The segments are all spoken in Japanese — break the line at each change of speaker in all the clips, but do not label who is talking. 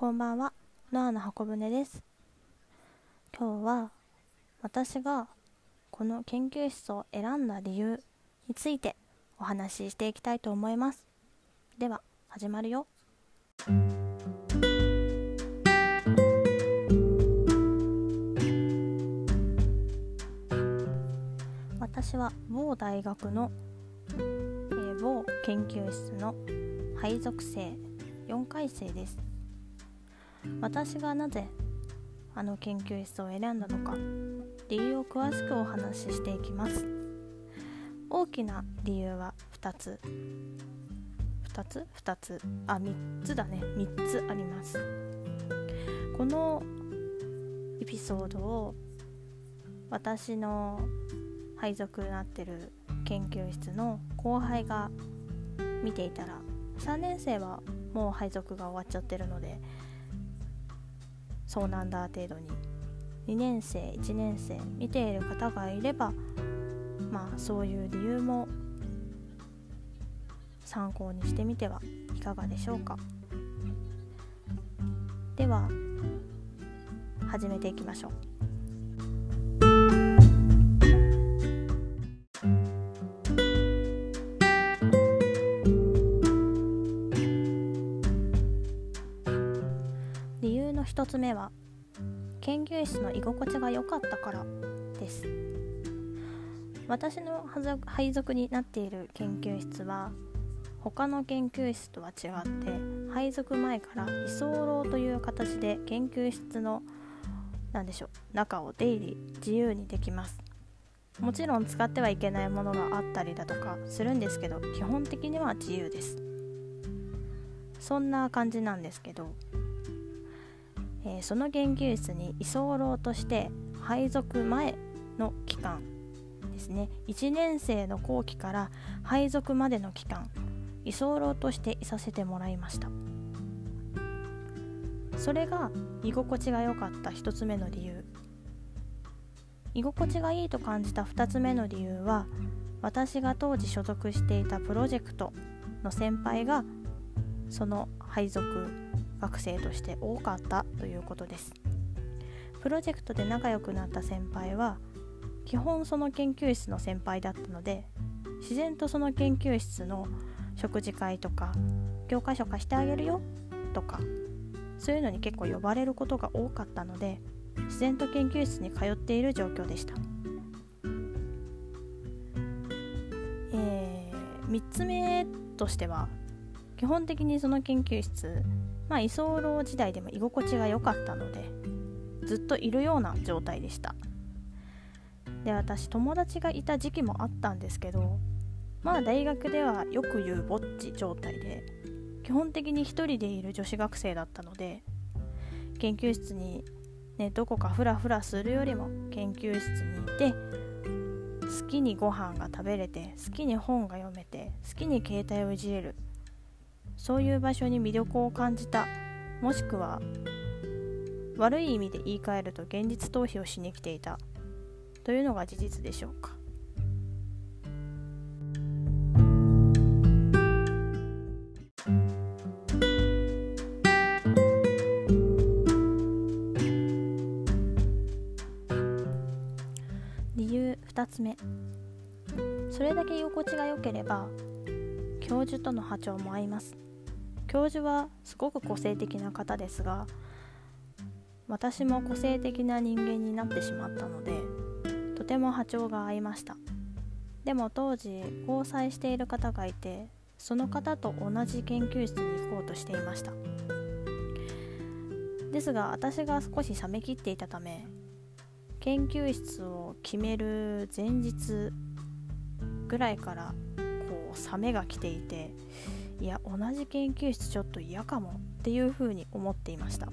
こんばんは、ノアの箱舟です。今日は私がこの研究室を選んだ理由についてお話ししていきたいと思います。では、始まるよ。私は某大学の、えー某研究室の配属生4回生です私がなぜあの研究室を選んだのか理由を詳しくお話ししていきます。大きな理由は2つ。2つ？2つ。あ3つだね。3つあります。このエピソードを私の配属になってる研究室の後輩が見ていたら3年生はもう配属が終わっちゃってるのでそうなんだ程度に。2年生1年生見ている方がいればまあそういう理由も参考にしてみてはいかがでしょうか。では始めていきましょう。1つ目は研究室の居心地が良かったからです。私の配属になっている研究室は他の研究室とは違って配属前から居候という形で研究室の何でしょう中を出入り自由にできます。もちろん使ってはいけないものがあったりだとかするんですけど基本的には自由です。そんな感じなんですけどえーその研究室に居候として配属前の期間ですね。1年生の後期から配属までの期間居候としていさせてもらいました。それが居心地が良かった1つ目の理由。居心地がいいと感じた2つ目の理由は私が当時所属していたプロジェクトの先輩がその配属学生として多かったということです。プロジェクトで仲良くなった先輩は基本その研究室の先輩だったので自然とその研究室の食事会とか教科書貸してあげるよとかそういうのに結構呼ばれることが多かったので自然と研究室に通っている状況でした。えー、3つ目としては基本的にその研究室まあ居候時代でも居心地が良かったのでずっといるような状態でした。で私友達がいた時期もあったんですけどまあ大学ではよく言うぼっち状態で基本的に一人でいる女子学生だったので研究室にねどこかフラフラするよりも研究室にいて好きにご飯が食べれて好きに本が読めて好きに携帯をいじれるそういう場所に魅力を感じた。もしくは悪い意味で言い換えると現実逃避をしに来ていた。というのが事実でしょうか。理由2つ目。それだけ居心地が良ければ教授との波長も合います。教授はすごく個性的な方ですが私も個性的な人間になってしまったのでとても波長が合いました。でも当時交際している方がいてその方と同じ研究室に行こうとしていました。ですが私が少し冷めきっていたため研究室を決める前日ぐらいからこう冷めが来ていていや同じ研究室ちょっと嫌かもっていうふうに思っていました。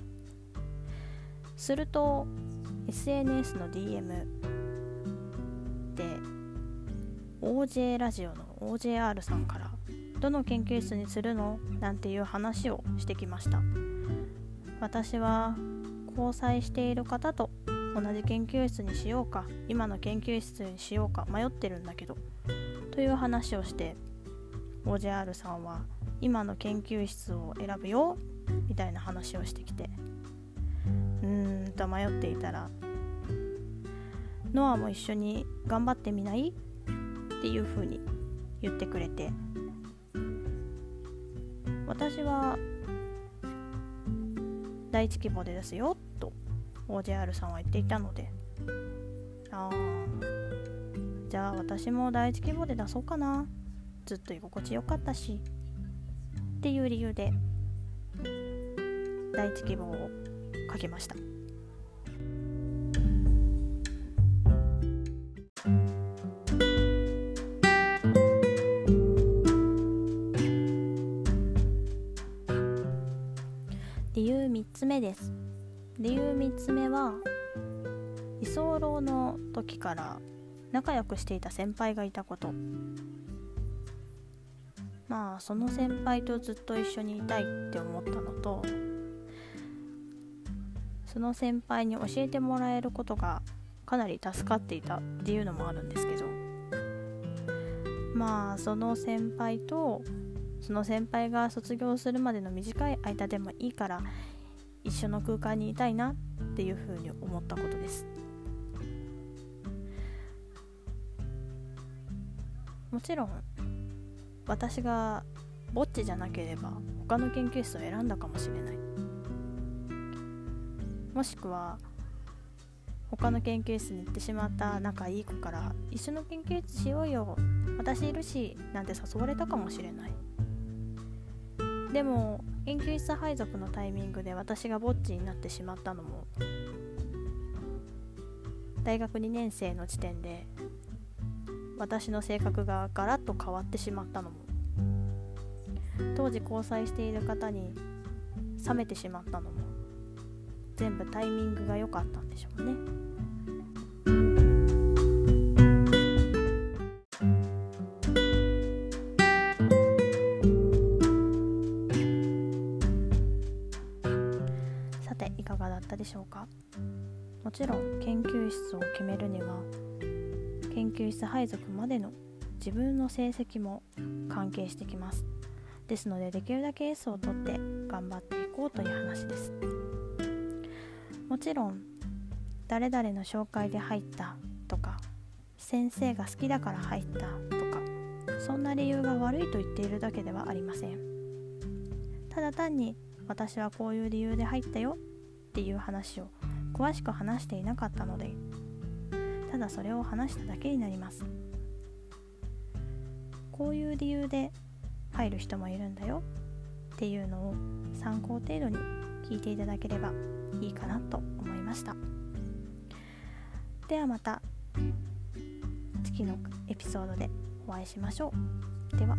すると SNS の DM で OJ ラジオの OJR さんからどの研究室にするの？なんていう話をしてきました。私は交際している方と同じ研究室にしようか今の研究室にしようか迷ってるんだけどという話をして OJR さんは今の研究室を選ぶよみたいな話をしてきて。うーんと迷っていたらノアも一緒に頑張ってみない？っていう風に言ってくれて。私は第一規模でですよと OJR さんは言っていたので。ああじゃあ私も第一規模で出そうかな。ずっと居心地よかったし。っていう理由で第一希望を書きました。理由3つ目です。理由3つ目は居候の時から仲良くしていた先輩がいたこと。まあその先輩とずっと一緒にいたいって思ったのとその先輩に教えてもらえることがかなり助かっていたっていうのもあるんですけどまあその先輩とその先輩が卒業するまでの短い間でもいいから一緒の空間にいたいなっていうふうに思ったことです。もちろん私がぼっちじゃなければ他の研究室を選んだかもしれない。もしくは他の研究室に行ってしまった仲いい子から一緒の研究室しようよ私いるしなんて誘われたかもしれない。でも研究室配属のタイミングで私がぼっちになってしまったのも大学2年生の時点で私の性格がガラッと変わってしまったのも当時交際している方に冷めてしまったのも全部タイミングが良かったんでしょうね。さていかがだったでしょうか？もちろん研究室を決めるには研究室配属までの自分の成績も関係してきます。ですのでできるだけ S を取って頑張っていこうという話です。もちろん誰々の紹介で入ったとか先生が好きだから入ったとかそんな理由が悪いと言っているだけではありません。ただ単に私はこういう理由で入ったよっていう話を詳しく話していなかったのでただそれを話しただけになります。こういう理由で入る人もいるんだよ。っていうのを参考程度に聞いていただければいいかなと思いました。ではまた次のエピソードでお会いしましょう。では。